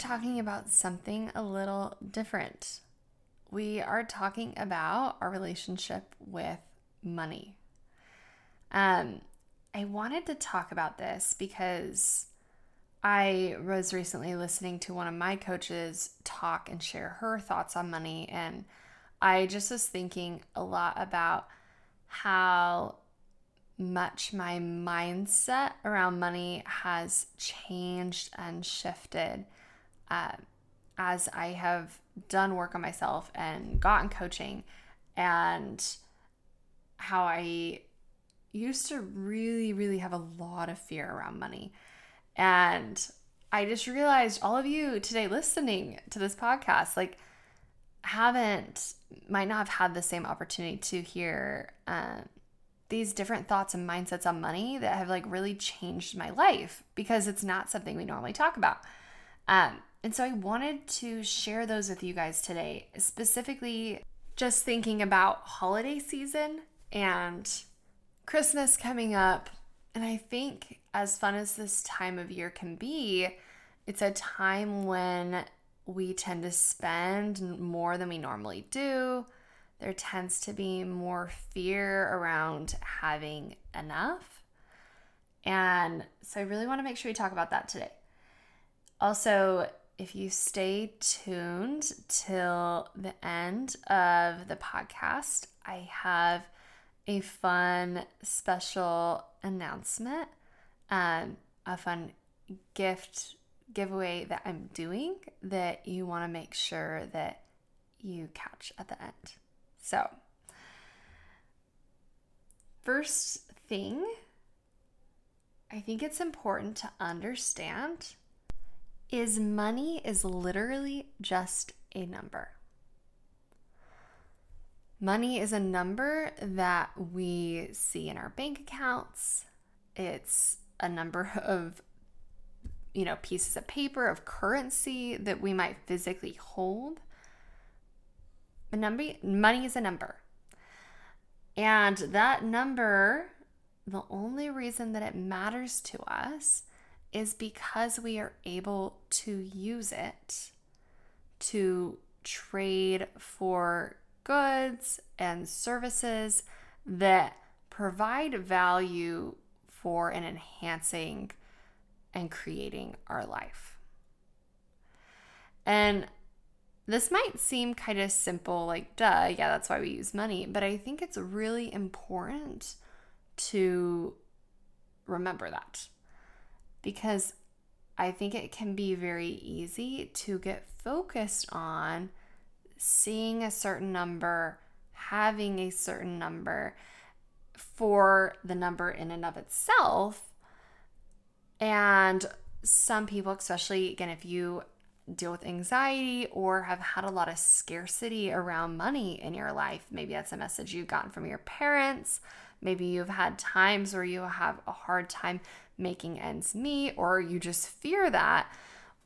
talking about something a little different. We are talking about our relationship with money. Um, I wanted to talk about this because I was recently listening to one of my coaches talk and share her thoughts on money. And I just was thinking a lot about how much my mindset around money has changed and shifted uh, as I have done work on myself and gotten coaching, and how I used to really, really have a lot of fear around money. And I just realized all of you today listening to this podcast, like, haven't, might not have had the same opportunity to hear um, these different thoughts and mindsets on money that have like really changed my life because it's not something we normally talk about. Um, and so I wanted to share those with you guys today, specifically just thinking about holiday season and Christmas coming up. And I think as fun as this time of year can be, it's a time when we tend to spend more than we normally do. There tends to be more fear around having enough. And so I really want to make sure we talk about that today. Also, if you stay tuned till the end of the podcast, I have a fun special announcement um, a fun gift giveaway that I'm doing that you want to make sure that you catch at the end. So, first thing, I think it's important to understand is money is literally just a number. Money is a number that we see in our bank accounts. It's a number of you know pieces of paper of currency that we might physically hold a number money is a number and that number the only reason that it matters to us is because we are able to use it to trade for goods and services that provide value for and enhancing and creating our life. And this might seem kind of simple, like, duh, yeah, that's why we use money. But I think it's really important to remember that because I think it can be very easy to get focused on seeing a certain number, having a certain number, for the number in and of itself. And some people, especially again, if you deal with anxiety or have had a lot of scarcity around money in your life, maybe that's a message you've gotten from your parents. Maybe you've had times where you have a hard time making ends meet, or you just fear that.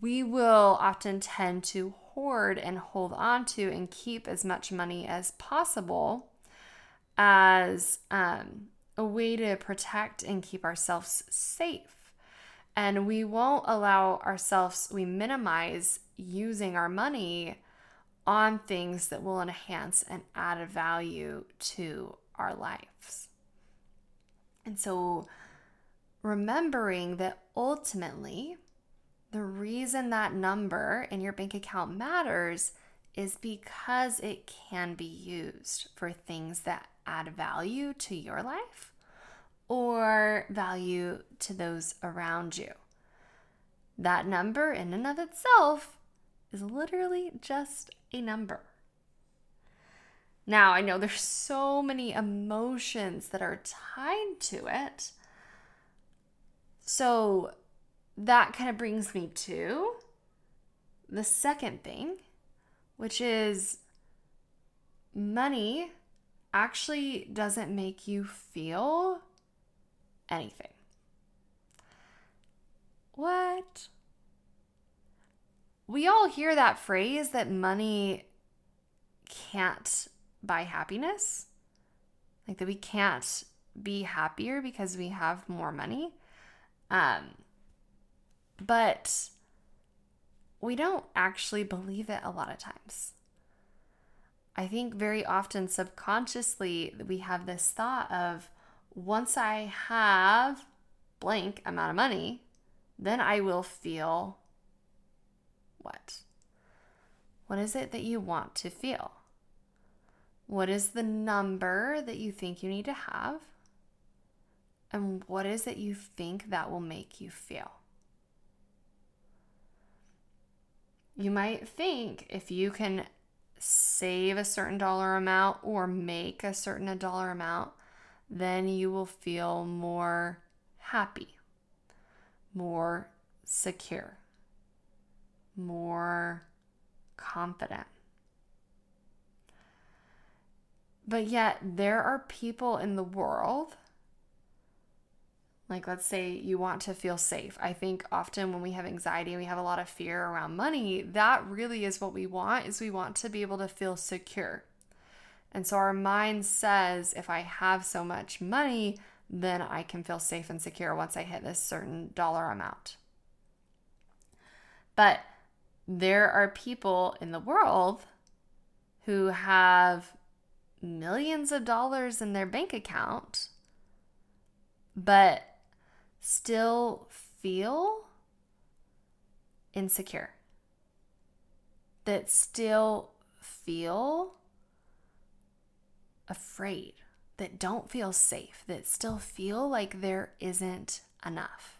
We will often tend to hoard and hold on to and keep as much money as possible as um, a way to protect and keep ourselves safe. And we won't allow ourselves, we minimize using our money on things that will enhance and add value to our lives. And so, remembering that ultimately, the reason that number in your bank account matters is because it can be used for things that add value to your life or value to those around you. That number, in and of itself, is literally just a number. Now, I know there's so many emotions that are tied to it. So that kind of brings me to the second thing, which is money actually doesn't make you feel anything. What? We all hear that phrase that money can't buy happiness. like that we can't be happier because we have more money. Um, but we don't actually believe it a lot of times. I think very often subconsciously we have this thought of once I have blank amount of money, then I will feel what? What is it that you want to feel? What is the number that you think you need to have? And what is it you think that will make you feel? You might think if you can save a certain dollar amount or make a certain dollar amount, then you will feel more happy, more secure, more confident. But yet, there are people in the world like, let's say you want to feel safe. I think often when we have anxiety and we have a lot of fear around money, that really is what we want is we want to be able to feel secure. And so our mind says if I have so much money, then I can feel safe and secure once I hit this certain dollar amount. But there are people in the world who have millions of dollars in their bank account, but still feel insecure, that still feel afraid, that don't feel safe, that still feel like there isn't enough.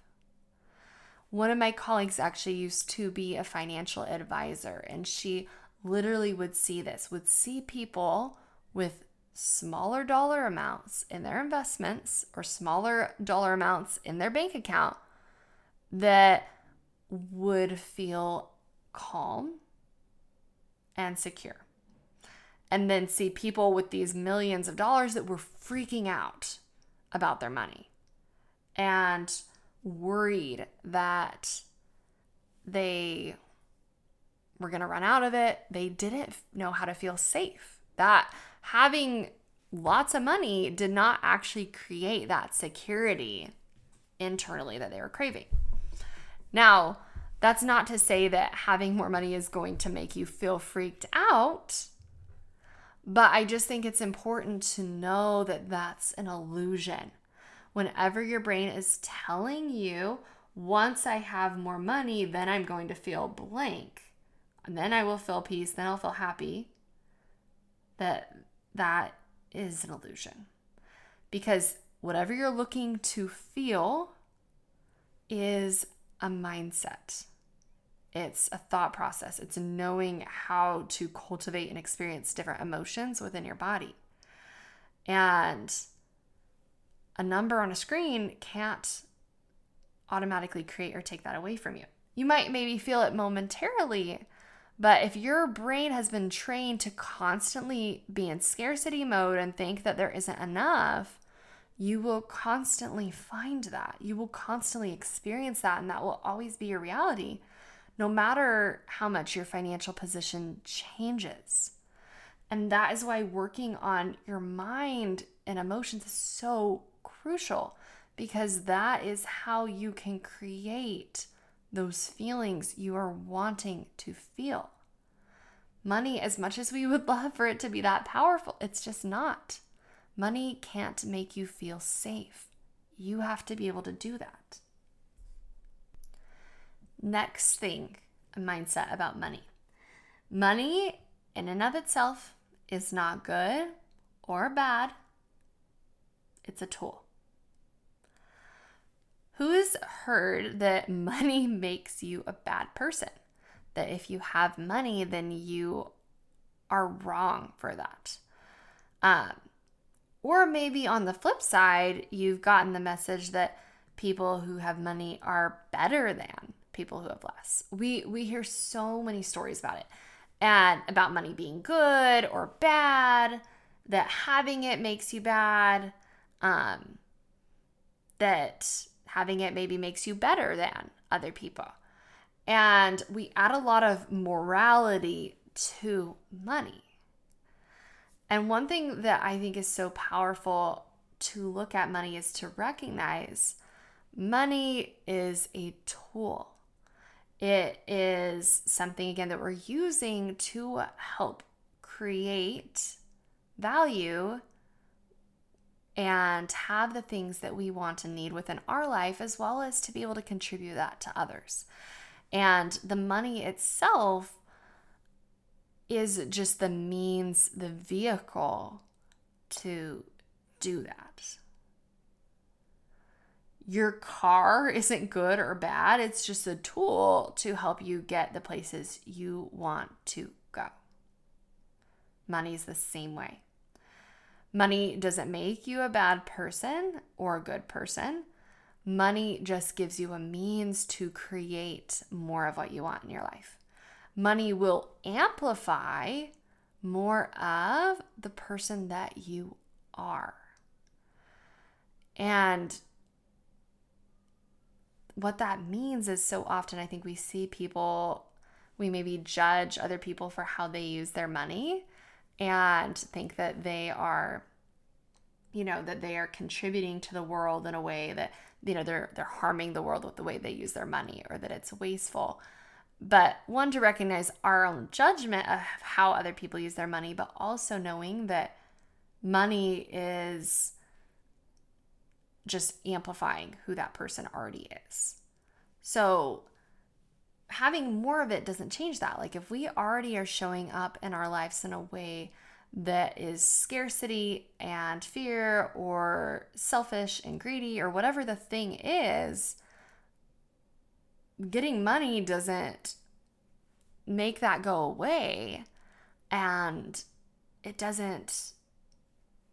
One of my colleagues actually used to be a financial advisor, and she literally would see this, would see people with smaller dollar amounts in their investments or smaller dollar amounts in their bank account that would feel calm and secure. And then see people with these millions of dollars that were freaking out about their money and worried that they were going to run out of it. They didn't know how to feel safe. That having lots of money did not actually create that security internally that they were craving. Now, that's not to say that having more money is going to make you feel freaked out, but I just think it's important to know that that's an illusion. Whenever your brain is telling you, once I have more money, then I'm going to feel blank, and then I will feel peace, then I'll feel happy, that that is an illusion. Because whatever you're looking to feel is a mindset. It's a thought process. It's knowing how to cultivate and experience different emotions within your body. And a number on a screen can't automatically create or take that away from you. You might maybe feel it momentarily, but if your brain has been trained to constantly be in scarcity mode and think that there isn't enough, you will constantly find that. You will constantly experience that, and that will always be your reality, no matter how much your financial position changes. And that is why working on your mind and emotions is so crucial because that is how you can create those feelings you are wanting to feel. Money, as much as we would love for it to be that powerful, it's just not. Money can't make you feel safe. You have to be able to do that. Next thing, a mindset about money. Money, in and of itself, is not good or bad, it's a tool. Who's heard that money makes you a bad person? That if you have money, then you are wrong for that. Um, or maybe on the flip side, you've gotten the message that people who have money are better than people who have less. We we hear so many stories about it. And about money being good or bad, that having it makes you bad, um, that having it maybe makes you better than other people. And we add a lot of morality to money. And one thing that I think is so powerful to look at money is to recognize money is a tool. It is something, again, that we're using to help create value and have the things that we want and need within our life, as well as to be able to contribute that to others. And the money itself is just the means, the vehicle to do that. Your car isn't good or bad, it's just a tool to help you get the places you want to go. Money is the same way. Money doesn't make you a bad person or a good person. Money just gives you a means to create more of what you want in your life. Money will amplify more of the person that you are. And what that means is so often I think we see people, we maybe judge other people for how they use their money and think that they are you know that they are contributing to the world in a way that you know they're they're harming the world with the way they use their money or that it's wasteful. But one to recognize our own judgment of how other people use their money but also knowing that money is just amplifying who that person already is. So having more of it doesn't change that like if we already are showing up in our lives in a way that is scarcity and fear or selfish and greedy or whatever the thing is, getting money doesn't make that go away and it doesn't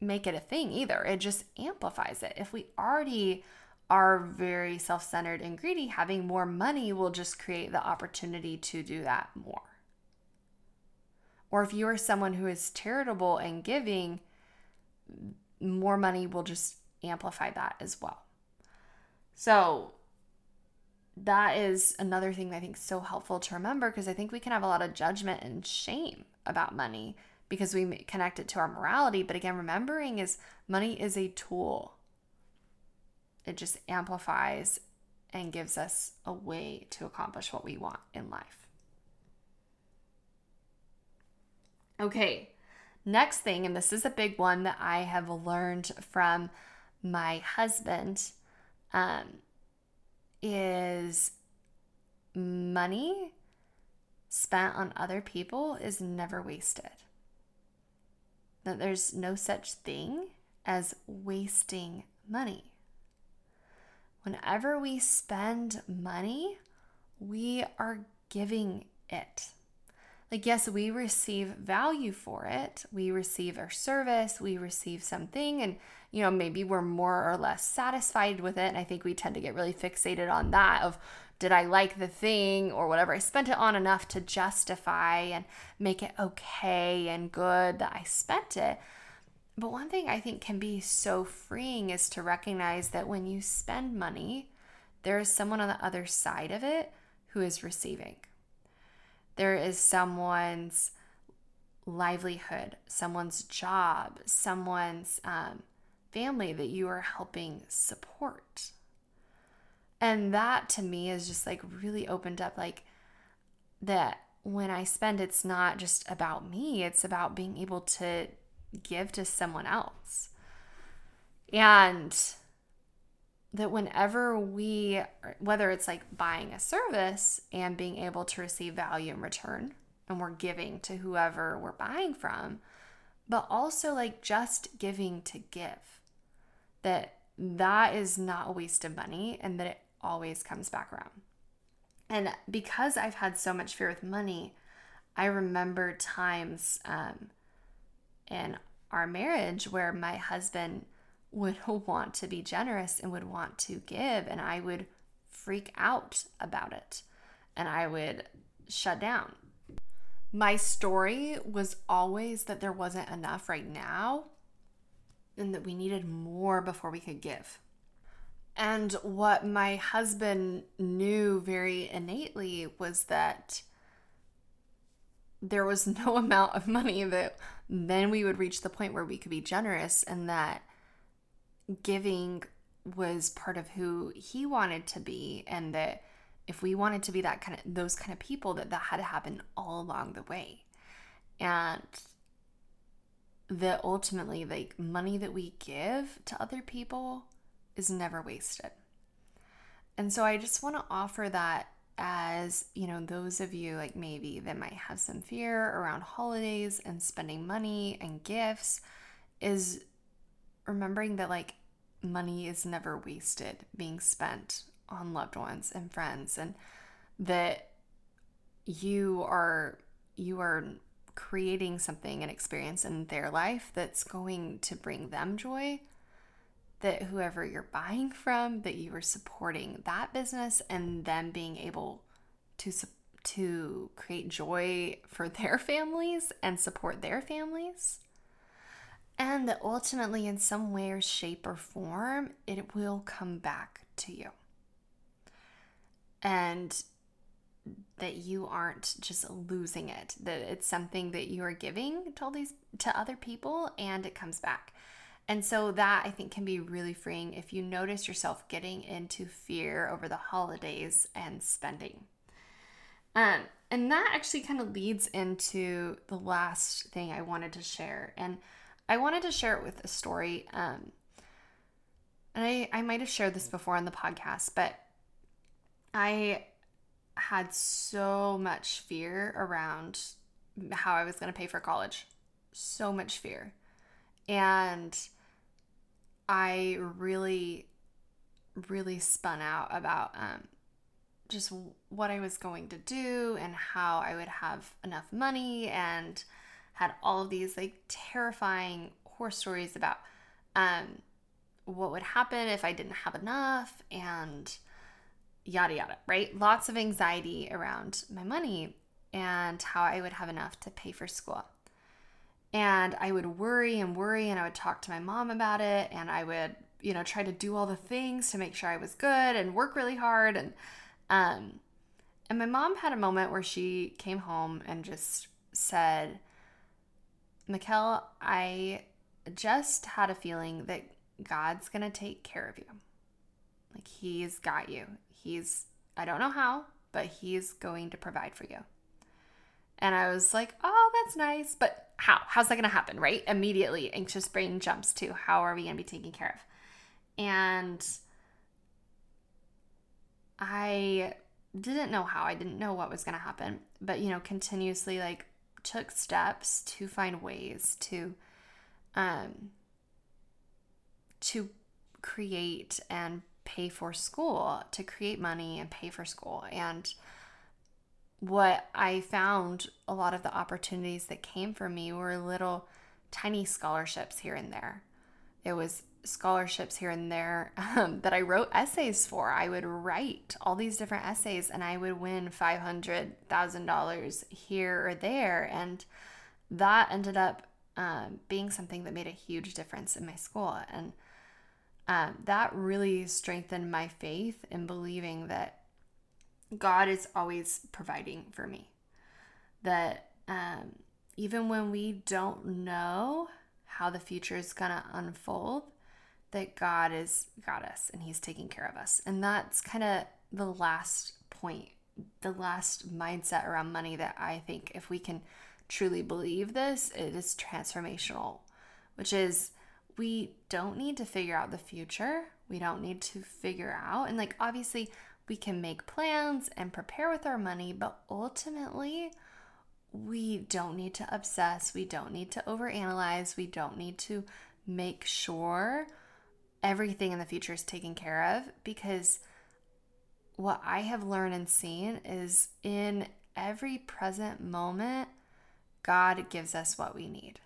make it a thing either. It just amplifies it. If we already are very self centered and greedy, having more money will just create the opportunity to do that more. Or if you are someone who is charitable and giving, more money will just amplify that as well. So, that is another thing that I think is so helpful to remember because I think we can have a lot of judgment and shame about money because we connect it to our morality. But again, remembering is money is a tool, it just amplifies and gives us a way to accomplish what we want in life. Okay, next thing, and this is a big one that I have learned from my husband, um, is money spent on other people is never wasted. That there's no such thing as wasting money. Whenever we spend money, we are giving it. Like, yes, we receive value for it. We receive our service, we receive something, and, you know, maybe we're more or less satisfied with it. And I think we tend to get really fixated on that of, did I like the thing or whatever? I spent it on enough to justify and make it okay and good that I spent it. But one thing I think can be so freeing is to recognize that when you spend money, there is someone on the other side of it who is receiving there is someone's livelihood, someone's job, someone's um, family that you are helping support. And that to me is just like really opened up like that when I spend, it's not just about me, it's about being able to give to someone else. And that whenever we, whether it's like buying a service and being able to receive value in return, and we're giving to whoever we're buying from, but also like just giving to give, that that is not a waste of money and that it always comes back around. And because I've had so much fear with money, I remember times um, in our marriage where my husband would want to be generous and would want to give, and I would freak out about it and I would shut down. My story was always that there wasn't enough right now and that we needed more before we could give. And what my husband knew very innately was that there was no amount of money that then we would reach the point where we could be generous and that giving was part of who he wanted to be and that if we wanted to be that kind of those kind of people that that had to happen all along the way. And that ultimately like money that we give to other people is never wasted. And so i just want to offer that as you know those of you like maybe that might have some fear around holidays and spending money and gifts is remembering that like money is never wasted being spent on loved ones and friends and that you are you are creating something an experience in their life that's going to bring them joy that whoever you're buying from that you are supporting that business and them being able to to create joy for their families and support their families. And that ultimately in some way or shape or form it will come back to you. And that you aren't just losing it that it's something that you are giving to all these to other people and it comes back and so that I think can be really freeing if you notice yourself getting into fear over the holidays and spending. Um, and that actually kind of leads into the last thing I wanted to share. And I wanted to share it with a story. Um, and I, I might have shared this before on the podcast, but I had so much fear around how I was going to pay for college. So much fear. And I really, really spun out about um, just what I was going to do and how I would have enough money and had all of these like terrifying horror stories about um, what would happen if I didn't have enough and yada yada, right? Lots of anxiety around my money and how I would have enough to pay for school. And I would worry and worry, and I would talk to my mom about it, and I would, you know, try to do all the things to make sure I was good and work really hard. And, um, and my mom had a moment where she came home and just said, Mikkel, I just had a feeling that God's going to take care of you. Like, He's got you. He's, I don't know how, but He's going to provide for you. And I was like, oh, that's nice. But how? How's that going to happen, right? Immediately, anxious brain jumps to how are we going to be taken care of? And I didn't know how. I didn't know what was going to happen, but you know, continuously like took steps to find ways to um to create and pay for school, to create money and pay for school. And what I found a lot of the opportunities that came for me were little tiny scholarships here and there. It was scholarships here and there um, that I wrote essays for. I would write all these different essays and I would win $500,000 here or there. And that ended up um, being something that made a huge difference in my school. And um, that really strengthened my faith in believing that God is always providing for me. That um, even when we don't know how the future is going to unfold, that God is got us and He's taking care of us. And that's kind of the last point, the last mindset around money that I think if we can truly believe this, it is transformational, which is we don't need to figure out the future. We don't need to figure out, and like obviously, we can make plans and prepare with our money, but ultimately, we don't need to obsess. We don't need to overanalyze. We don't need to make sure everything in the future is taken care of because what I have learned and seen is in every present moment, God gives us what we need.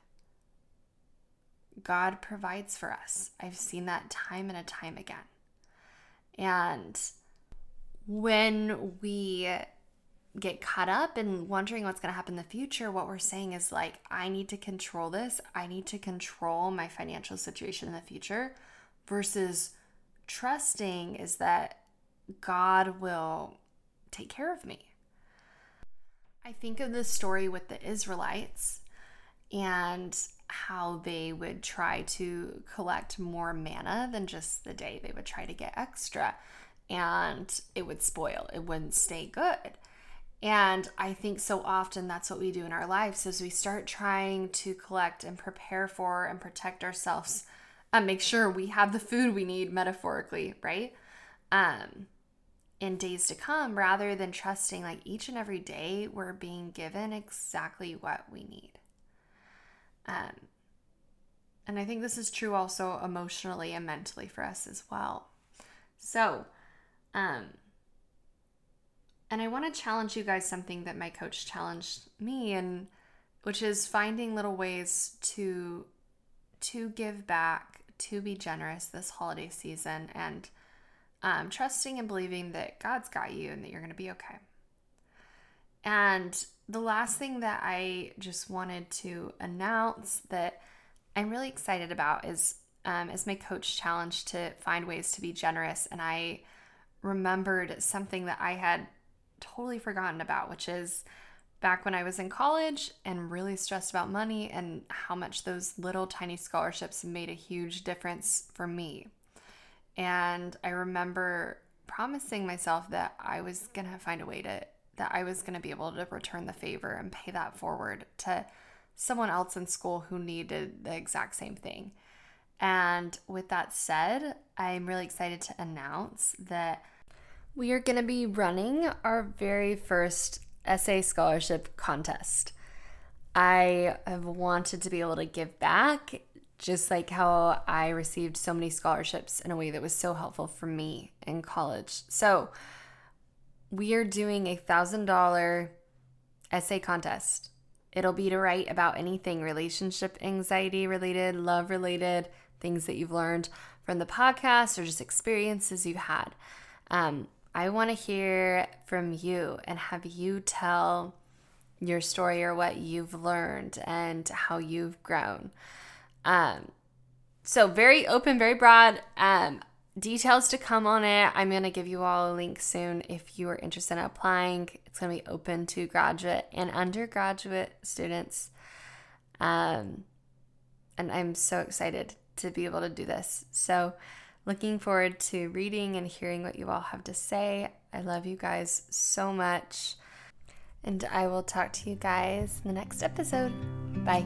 God provides for us. I've seen that time and a time again. And when we get caught up in wondering what's going to happen in the future, what we're saying is like, I need to control this. I need to control my financial situation in the future versus trusting is that God will take care of me. I think of the story with the Israelites and how they would try to collect more manna than just the day. They would try to get extra and it would spoil, it wouldn't stay good. And I think so often that's what we do in our lives as we start trying to collect and prepare for and protect ourselves and make sure we have the food we need metaphorically, right? Um in days to come rather than trusting like each and every day we're being given exactly what we need. Um, and I think this is true also emotionally and mentally for us as well. So, um, and I want to challenge you guys something that my coach challenged me and which is finding little ways to to give back, to be generous this holiday season and um, trusting and believing that God's got you and that you're going to be okay. And the last thing that I just wanted to announce that I'm really excited about is um, is my coach challenge to find ways to be generous. And I remembered something that I had totally forgotten about, which is back when I was in college and really stressed about money and how much those little tiny scholarships made a huge difference for me. And I remember promising myself that I was going to find a way to, that I was going to be able to return the favor and pay that forward to someone else in school who needed the exact same thing. And with that said, I'm really excited to announce that we are going to be running our very first essay scholarship contest. I have wanted to be able to give back just like how I received so many scholarships in a way that was so helpful for me in college. So, we are doing a thousand dollar essay contest. It'll be to write about anything relationship anxiety related, love related, things that you've learned from the podcast or just experiences you've had. Um, I want to hear from you and have you tell your story or what you've learned and how you've grown. Um, so very open, very broad. Um, details to come on it. I'm going to give you all a link soon if you are interested in applying. It's going to be open to graduate and undergraduate students. Um, and I'm so excited to be able to do this. So, looking forward to reading and hearing what you all have to say. I love you guys so much. And I will talk to you guys in the next episode. Bye.